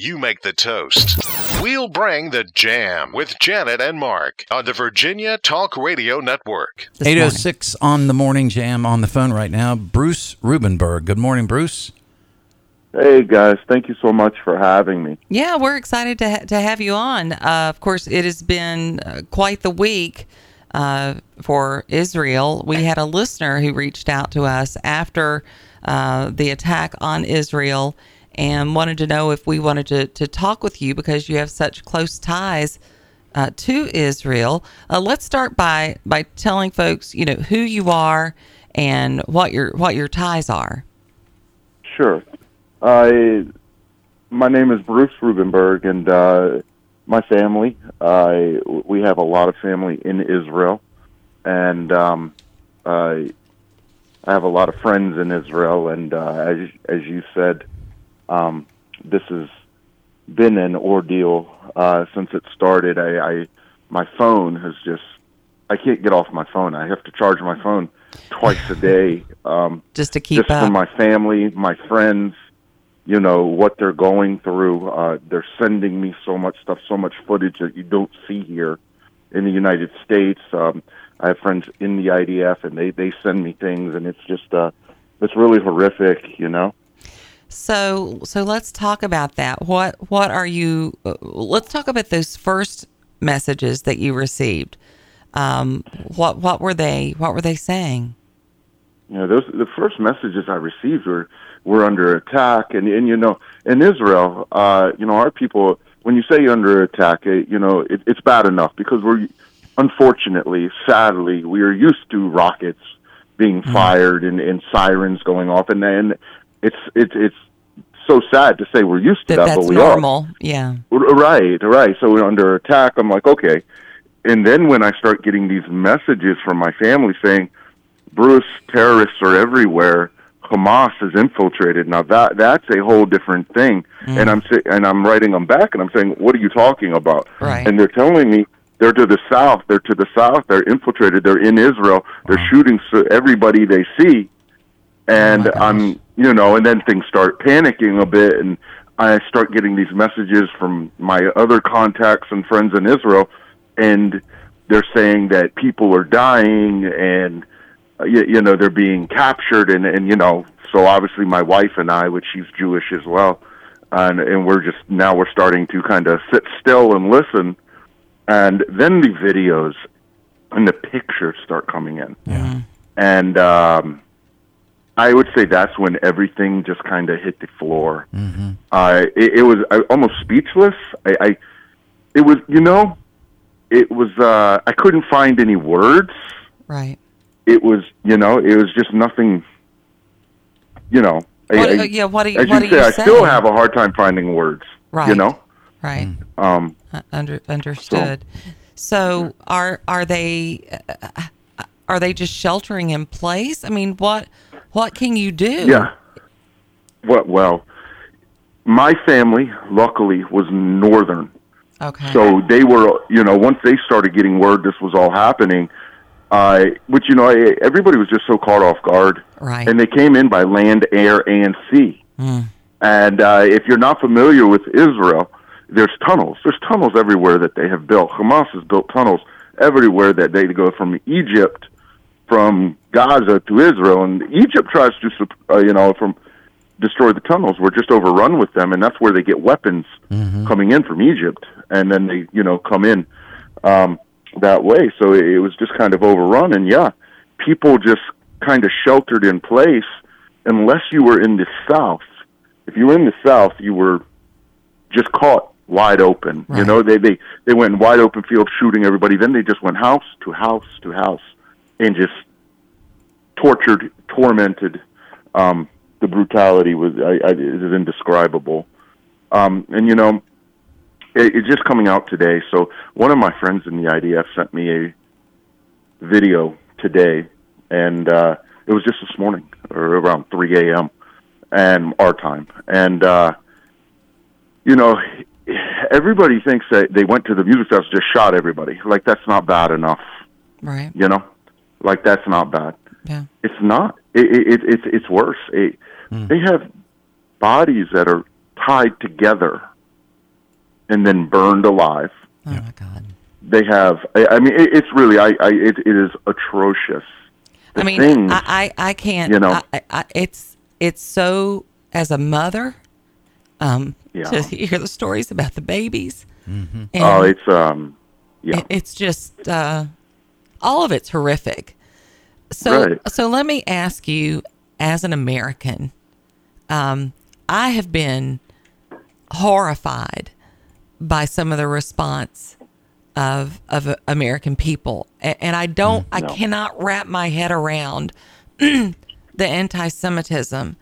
you make the toast. We'll bring the jam with Janet and Mark on the Virginia Talk Radio Network. this morning. 806 on the morning jam on the phone right now. Bruce Rubinberg. Good morning, Bruce. Hey guys, thank you so much for having me. Yeah, we're excited to ha- to have you on. Uh, of course, it has been uh, quite the week uh, for Israel. We had a listener who reached out to us after uh, the attack on Israel and wanted to know if we wanted to, to talk with you because you have such close ties uh, to Israel. Uh, let's start by by telling folks, you know, who you are and what your what your ties are. Sure. I my name is Bruce Rubinberg, and uh, my family. I we have a lot of family in Israel, and um, I I have a lot of friends in Israel. And uh, as as you said, um, this has been an ordeal uh, since it started. I, I my phone has just I can't get off my phone. I have to charge my phone twice a day. Um, Just to keep just up. for my family, my friends, you know what they're going through. Uh, they're sending me so much stuff, so much footage that you don't see here in the United States. Um, I have friends in the IDF, and they they send me things, and it's just uh, it's really horrific, you know. So so let's talk about that. What what are you? Uh, let's talk about those first messages that you received. Um, what what were they? What were they saying? You know, those the first messages I received were were under attack, and and you know, in Israel, uh, you know, our people. When you say under attack, it, you know, it, it's bad enough because we're unfortunately, sadly, we are used to rockets being fired and, and sirens going off, and then it's it's it's so sad to say we're used to That that, that's but we are. normal. Yeah. R- Right, right. So we're under attack. I'm like, okay. And then when I start getting these messages from my family saying, Bruce, terrorists are everywhere. Hamas is infiltrated. Now that that's a whole different thing. Mm. And I'm and I'm writing them back, and I'm saying, what are you talking about? Right. And they're telling me they're to the south. They're to the south. They're infiltrated. They're in Israel. They're shooting everybody they see. And my gosh. I'm, you know, and then things start panicking a bit, and I start getting these messages from my other contacts and friends in Israel, and they're saying that people are dying and uh, you, you know they're being captured, and and you know, so obviously my wife and I, which she's Jewish as well, and and we're just now we're starting to kind of sit still and listen, and then the videos and the pictures start coming in, and um, I would say that's when everything just kind of hit the floor. Mm-hmm. Uh, it, it was I, almost speechless. I, I, it was, you know, it was. Uh, I couldn't find any words. Right. It was, you know, it was just nothing. You know, What, I- uh, yeah. What do you? as What you do say, I still have a hard time finding words. Right. You know, Right. um, Uh, Under understood. So are are they uh, are they just sheltering in place? I mean, what what can you do? Yeah. Well, well, my family luckily was northern, Okay. so they were, you know, once they started getting word this was all happening, uh, which you know, I- everybody was just so caught off guard, right. and they came in by land, air, and sea. Mm. And uh, if you're not familiar with Israel, there's tunnels. There's tunnels everywhere that they have built. Hamas has built tunnels everywhere that they go from Egypt, from Gaza to Israel, and Egypt tries to, uh, you know, from destroy the tunnels. We're just overrun with them, and that's where they get weapons coming in from Egypt, and then they, you know, come in um, that way. So it, it was just kind of overrun, and yeah, people just kind of sheltered in place unless you were in the south. If you were in the south, you were just caught wide open. You know, they they they went in wide open field shooting everybody. Then they just went house to house to house and just tortured, tormented. Um, the brutality was I, I, it is indescribable. Um, and you know, it, it's just coming out today. So one of my friends in the IDF sent me a video today, and uh, it was just this morning or around 3 a.m. and our time. And uh, you know, everybody thinks that they went to the music festival just shot everybody. Like that's not bad enough. right. You know, like that's not bad. Yeah. It's not. It, it, it, it's it's worse. It, They have bodies that are tied together and then burned alive. Oh my God. They have. I, I mean, it, it's really. I. I it, it is atrocious. The I mean, things, I, I, I can't. you know. I, I- I, it's it's so as a mother, um, Yeah. to hear the stories about the babies. And oh, it's um, yeah. it- it's just uh, all of it's horrific. So Right. so let me ask you, as an American, um, I have been horrified by some of the response of of American people, and I don't, I cannot wrap my head around the anti-Semitism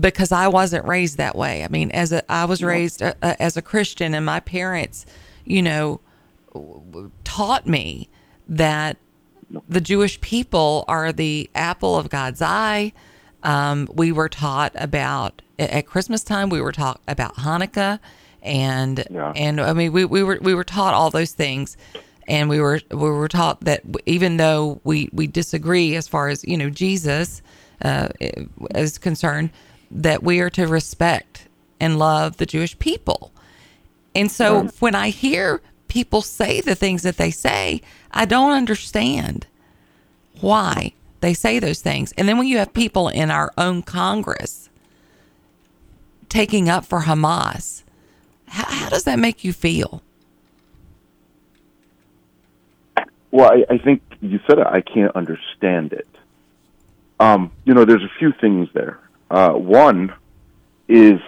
because I wasn't raised that way. I mean, as a I was raised uh, uh, as a Christian, and my parents, you know, taught me that the Jewish people are the apple of God's eye. Um, we were taught about at Christmas time. We were taught about Hanukkah, and Yeah. and I mean we, we were we were taught all those things, and we were we were taught that even though we we disagree as far as you know Jesus uh, is concerned, that we are to respect and love the Jewish people. And so when I hear people say the things that they say, I don't understand why they say those things. And then when you have people in our own Congress taking up for Hamas, how, how does that make you feel? Well, I, I think you said it. I can't understand it. Um, you know, there's a few things there. Uh, one is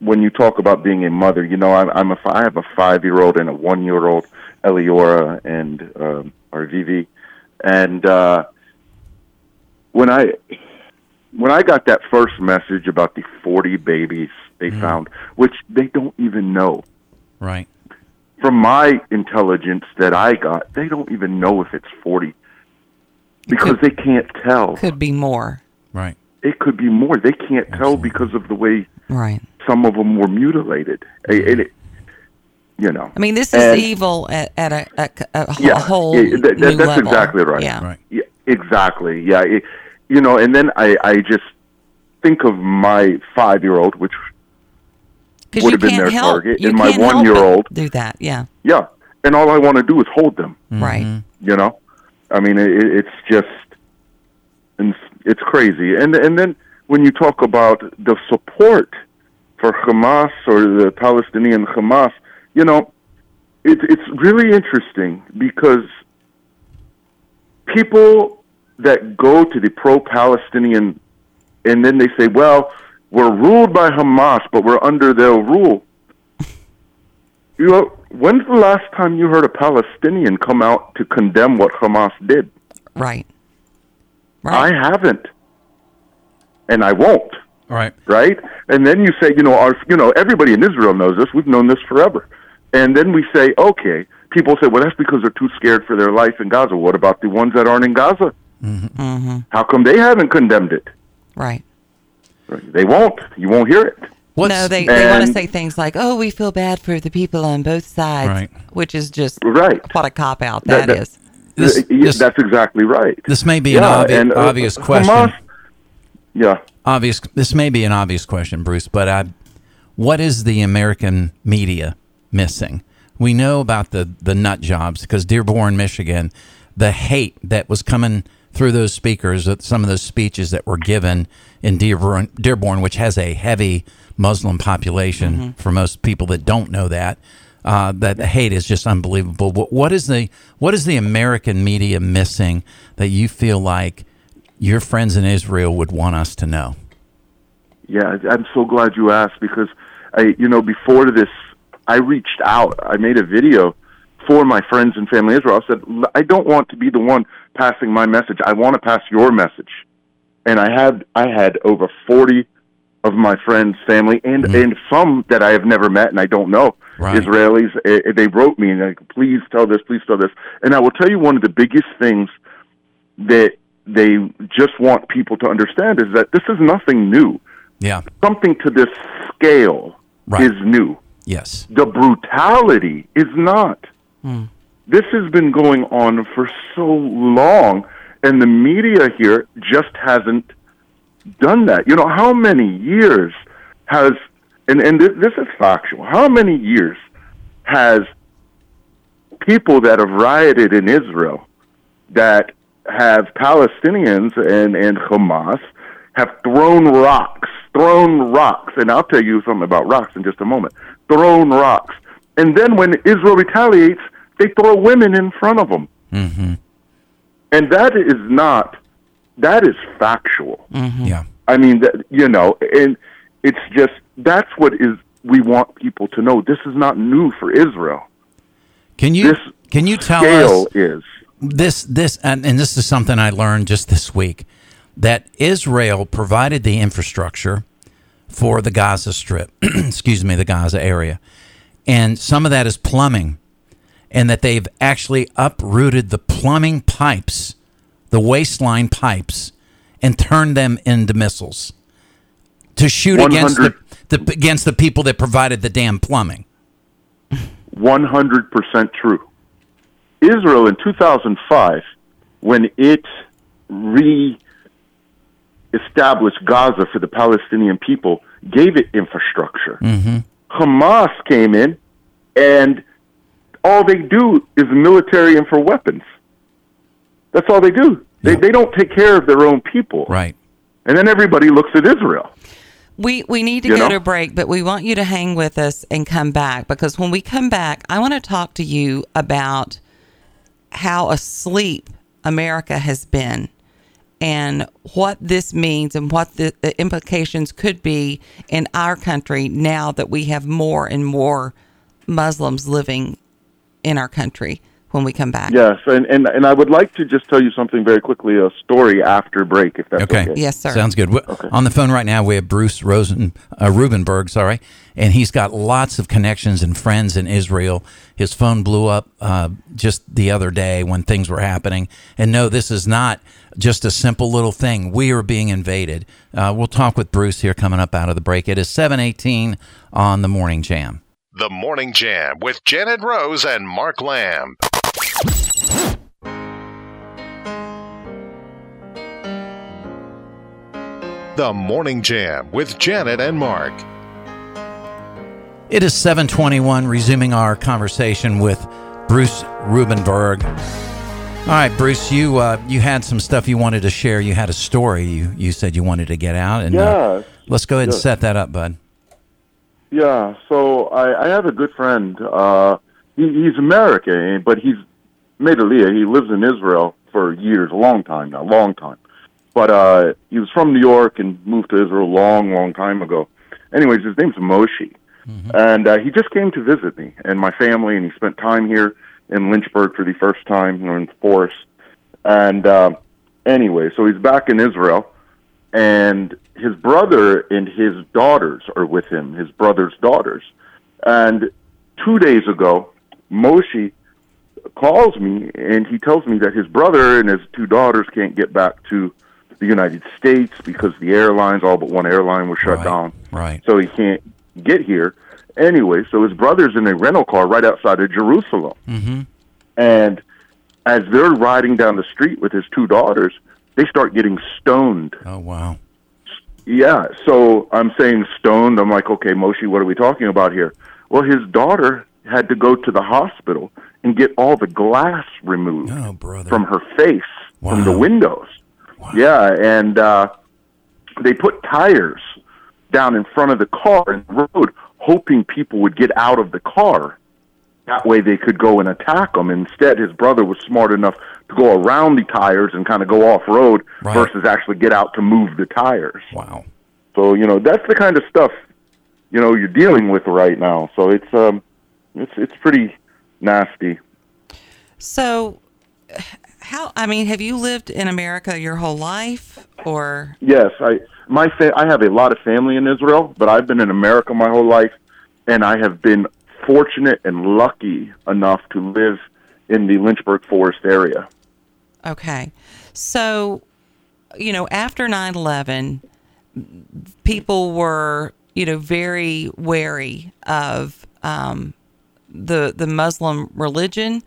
when you talk about being a mother. You know, I'm, I'm a fi- I have a five year old and a one year old, Eliora and um, or Vivi, and uh, when I when I got that first message about the 40 babies they found, which they don't even know Right. from my intelligence that I got, they don't even know if it's 40 because they can't tell. Could be more. Right. It could be more. They can't tell because of the way Right. Some of them were mutilated. A- mm-hmm. And it, you know. I mean, this is And- evil at, at a, a, a, a yeah, whole yeah, that- that- new that's level. exactly right. Yeah. Right. Yeah, exactly. Yeah, it, you know, and then I, I just think of my five-year-old, which Because would you have been their help. target, You and my one-year-old- do that. Yeah. yeah, and all I want to do is hold them. Right. Mm-hmm. You know, I mean, it, it's just, and it's crazy. And and then when you talk about the support for Hamas or the Palestinian Hamas, you know, it's it's really interesting because people that go to the pro-Palestinian and then they say, well, we're ruled by Hamas, but we're under their rule. You know, when's the last time you heard a Palestinian come out to condemn what Hamas did? Right. Right. I haven't, and I won't. Right. Right? And then you say, you know, our, you know, everybody in Israel knows this. We've known this forever. And then we say, okay. People say, well, that's because they're too scared for their life in Gaza. What about the ones that aren't in Gaza? mm-hmm. How come they haven't condemned it? Right. They won't. You won't hear it. What's, no, they, they want to say things like, "Oh, we feel bad for the people on both sides," Right. which is just Right. what a cop out That- that that- is. This- Uh, this- that's exactly right. This may be an obvi- and, uh, obvious question. Hamas- yeah. obvious. This may be an obvious question, Bruce, but I, what is the American media missing? We know about the the nut jobs because Dearborn, Michigan, the hate that was coming through those speakers, some of those speeches that were given in Dearborn, Dearborn which has a heavy Muslim population. For most people that don't know that, uh, that the hate is just unbelievable. What, what is the what is the American media missing that you feel like your friends in Israel would want us to know? Yeah, I'm so glad you asked because I, you know, before this, I reached out. I made a video for my friends and family in Israel. I said, I don't want to be the one passing my message. I want to pass your message. And I had, I had over 40 of my friends, family, and and some that I have never met and I don't know. Right. Israelis. eh, They wrote me and like, please tell this, please tell this. And I will tell you one of the biggest things that they just want people to understand is that this is nothing new Yeah. something to this scale Right. is new. Yes. The brutality is not. Hmm. This has been going on for so long, and the media here just hasn't done that. You know, how many years has and and this is factual. How many years has people that have rioted in Israel that have Palestinians and and Hamas have thrown rocks, thrown rocks, and I'll tell you something about rocks in just a moment. Thrown rocks, and then when Israel retaliates, they throw women in front of them, Mm-hmm. and that is not that is factual. Yeah. I mean, that, you know, and it's just that's what is we want people to know. This is not new for Israel. Can you This can you tell us is this this and, and this is something I learned just this week that Israel provided the infrastructure for the Gaza Strip, excuse me, the Gaza area, and some of that is plumbing, and that they've actually uprooted the plumbing pipes, the waistline pipes, and turned them into missiles to shoot against the, the against the people that provided the damn plumbing. one hundred percent true. Israel in two thousand five, when it re established Gaza for the Palestinian people, gave it infrastructure. Mm-hmm. Hamas came in, and all they do is military and for weapons. That's all they do. They, Yeah. they don't take care of their own people. Right. And then everybody looks at Israel. We we need to You go know? to break, but we want you to hang with us and come back because when we come back, I want to talk to you about how asleep America has been and what this means and what the, the implications could be in our country now that we have more and more Muslims living in our country when we come back. Yes, and, and, and I would like to just tell you something very quickly, a story after break, if that's okay. Okay. Yes, sir. Sounds good. W On the phone right now, we have Bruce Rosen, uh, Rubinberg, sorry, and he's got lots of connections and friends in Israel. His phone blew up uh, just the other day when things were happening. And no, this is not just a simple little thing. We are being invaded. Uh, we'll talk with Bruce here coming up out of the break. It is 718 on the Morning Jam. The Morning Jam with Janet Rose and Mark Lamb. The Morning Jam with Janet and Mark. It is 721, resuming our conversation with Bruce Rubinberg. All right, Bruce, you uh, you had some stuff you wanted to share. You had a story you, you said you wanted to get out, and uh, Yeah. let's go ahead and set that up, bud. Yeah, so I, I have a good friend. Uh, he, he's American, but he's made Aliyah. He lives in Israel for years, a long time now, long time. But uh, he was from New York and moved to Israel a long, long time ago. Anyways, his name's Moshe. And uh, he just came to visit me and my family, and he spent time here in Lynchburg for the first time, you know, in Forest. And uh, anyway, so he's back in Israel, and his brother and his daughters are with him, his brother's daughters. And two days ago, Moshe calls me and he tells me that his brother and his two daughters can't get back to the United States because the airlines, all but one airline, was shut Right, down. right. So he can't get here. Anyway, so his brother's in a rental car right outside of Jerusalem. Mm-hmm. And as they're riding down the street with his two daughters, they start getting stoned. Oh, wow. Yeah, so I'm saying stoned. I'm like, okay, Moshe, what are we talking about here? Well, his daughter had to go to the hospital and get all the glass removed Oh, from her face, from the Wow. windows. Yeah, and uh, they put tires down in front of the car in the road, hoping people would get out of the car. That way they could go and attack him. Instead, his brother was smart enough to go around the tires and kind of go off road Right. versus actually get out to move the tires. wow. So you know that's the kind of stuff you know you're dealing with right now. So it's um it's it's pretty nasty. So, how? I mean, have you lived in America your whole life, or Yes, I my fa- I have a lot of family in Israel, but I've been in America my whole life, and I have been fortunate and lucky enough to live in the Lynchburg Forest area. okay? So, you know, after 9/11, people were, you know, very wary of um, the the Muslim religion,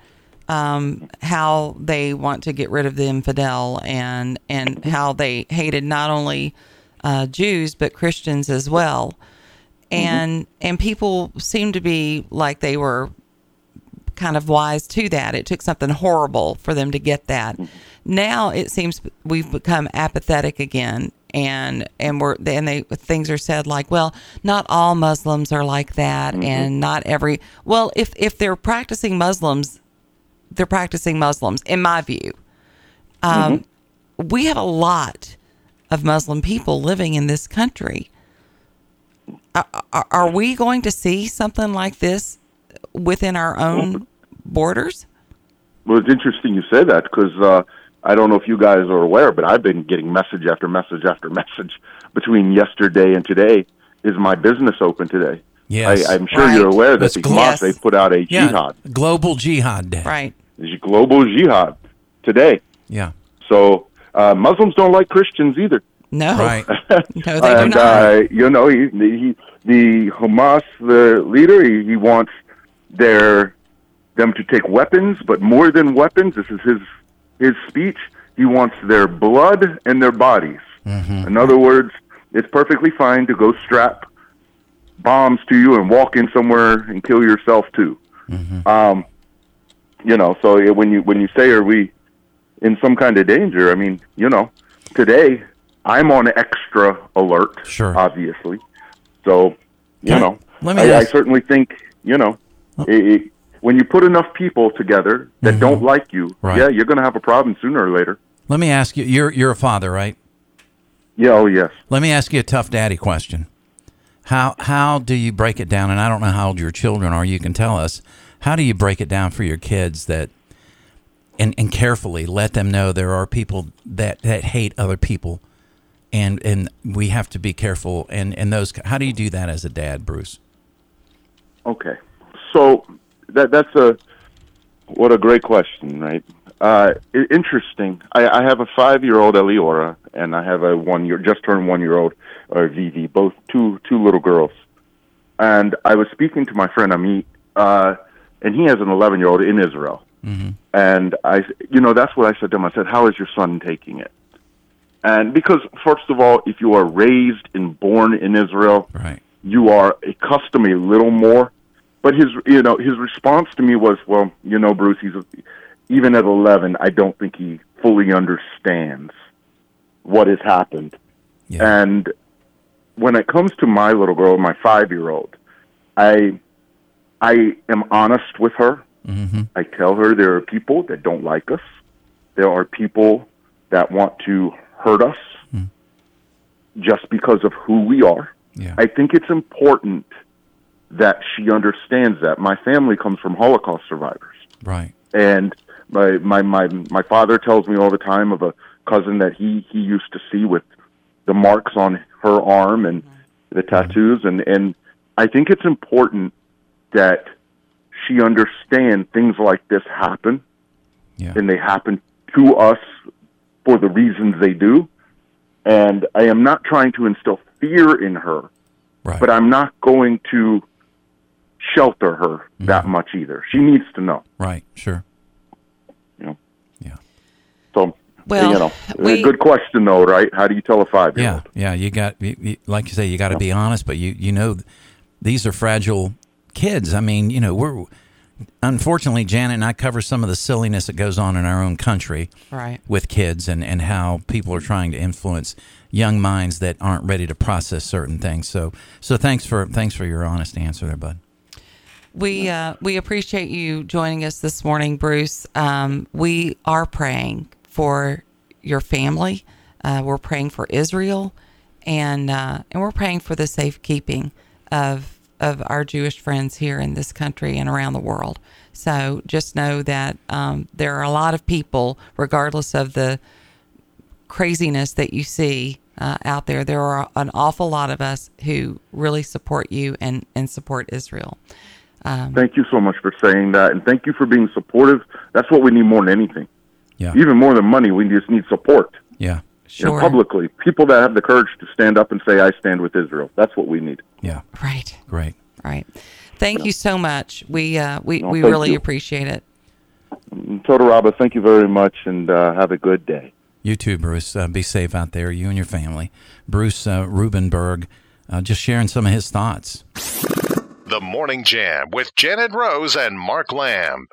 um, how they want to get rid of the infidel, and and how they hated not only uh, Jews but Christians as well. and and people seem to be like they were kind of wise to that. It took something horrible for them to get that. Now it seems we've become apathetic again, and and we're and they things are said like, well, not all Muslims are like that, and not every. Well, if if they're practicing Muslims, they're practicing Muslims, in my view. Um, We have a lot of Muslim people living in this country. Are, are- are we going to see something like this within our own borders? Well, it's interesting you say that because uh, I don't know if you guys are aware, but I've been getting message after message after message between yesterday and today. Is my business open today? Yes. I, I'm sure Right. you're aware that That's the gl- Hamas they put out a Yeah, jihad, global jihad day. Right. There's a global jihad today. Yeah, So uh, Muslims don't like Christians either. No. right. No, they do not. uh, you know, he, he the Hamas, the leader, he, he wants their them to take weapons, but more than weapons. This is his his speech. He wants their blood and their bodies. In other words, it's perfectly fine to go strap bombs to you and walk in somewhere and kill yourself too. Um, you know, so when you when you say are we in some kind of danger? I mean, you know, today I'm on extra alert. Sure. obviously. So, you know, I, I certainly think you know, it, it, when you put enough people together that don't like you, Mm-hmm. Right. yeah, you're going to have a problem sooner or later. Let me ask you. You're you're a father, right? Yeah, oh yes. Let me ask you a tough daddy question. How how do you break it down? And I don't know how old your children are. You can tell us. How do you break it down for your kids that, and and carefully let them know there are people that that hate other people, and and we have to be careful. And and those. How do you do that as a dad, Bruce? Okay, so that that's a what a great question, right? Uh, interesting. I, I have a five-year-old Eliora, and I have a one-year, just turned one-year-old, or Vivi, both two two little girls. And I was speaking to my friend Amit, uh, and he has an 11-year-old in Israel. And I, you know, that's what I said to him. I said, "How is your son taking it?" And because, first of all, if you are raised and born in Israel, Right. you are accustomed a little more. But his, you know, his response to me was, "Well, you know, Bruce, he's even at 11, I don't think he fully understands what has happened." Yeah. And when it comes to my little girl, my five-year-old, I, I am honest with her. Mm-hmm. I tell her there are people that don't like us. There are people that want to hurt us just because of who we are. Yeah. I think it's important that she understands that. My family comes from Holocaust survivors. Right. And my my my my father tells me all the time of a cousin that he he used to see with the marks on her arm and the mm-hmm. tattoos and and I think it's important that she understand things like this happen Yeah. and they happen to us for the reasons they do. And I am not trying to instill fear in her, Right. but I'm not going to shelter her that mm-hmm. much either. She needs to know. right. Sure. You know. Yeah. So, Well, you know, we- a good question though, right? How do you tell a five year Yeah, old? yeah. You got, you, you, like you say, you got to be honest, but you, you know, these are fragile kids. I mean, you know, we're unfortunately, Janet and I cover some of the silliness that goes on in our own country Right. with kids and, and how people are trying to influence young minds that aren't ready to process certain things. So, so thanks for thanks for your honest answer there, bud. We uh, we appreciate you joining us this morning, Bruce. Um, we are praying for your family. Uh, we're praying for Israel, and uh, and we're praying for the safekeeping of of our Jewish friends here in this country and around the world. So just know that um, there are a lot of people, regardless of the craziness that you see uh, out there, there are an awful lot of us who really support you and, and support Israel. Thank you so much for saying that, and thank you for being supportive. That's what we need more than anything. Yeah, Even more than money, we just need support. yeah, You know, Sure. publicly, people that have the courage to stand up and say, "I stand with Israel." That's what we need. yeah. Right. Great. Right. Thank you so much. We uh, we, No, we really you. appreciate it. Toda Raba, thank you very much, and uh, have a good day. You too, Bruce. Uh, be safe out there, you and your family. Bruce uh, Rubinberg, uh, just sharing some of his thoughts. The Morning Jam with Janet Rose and Mark Lamb.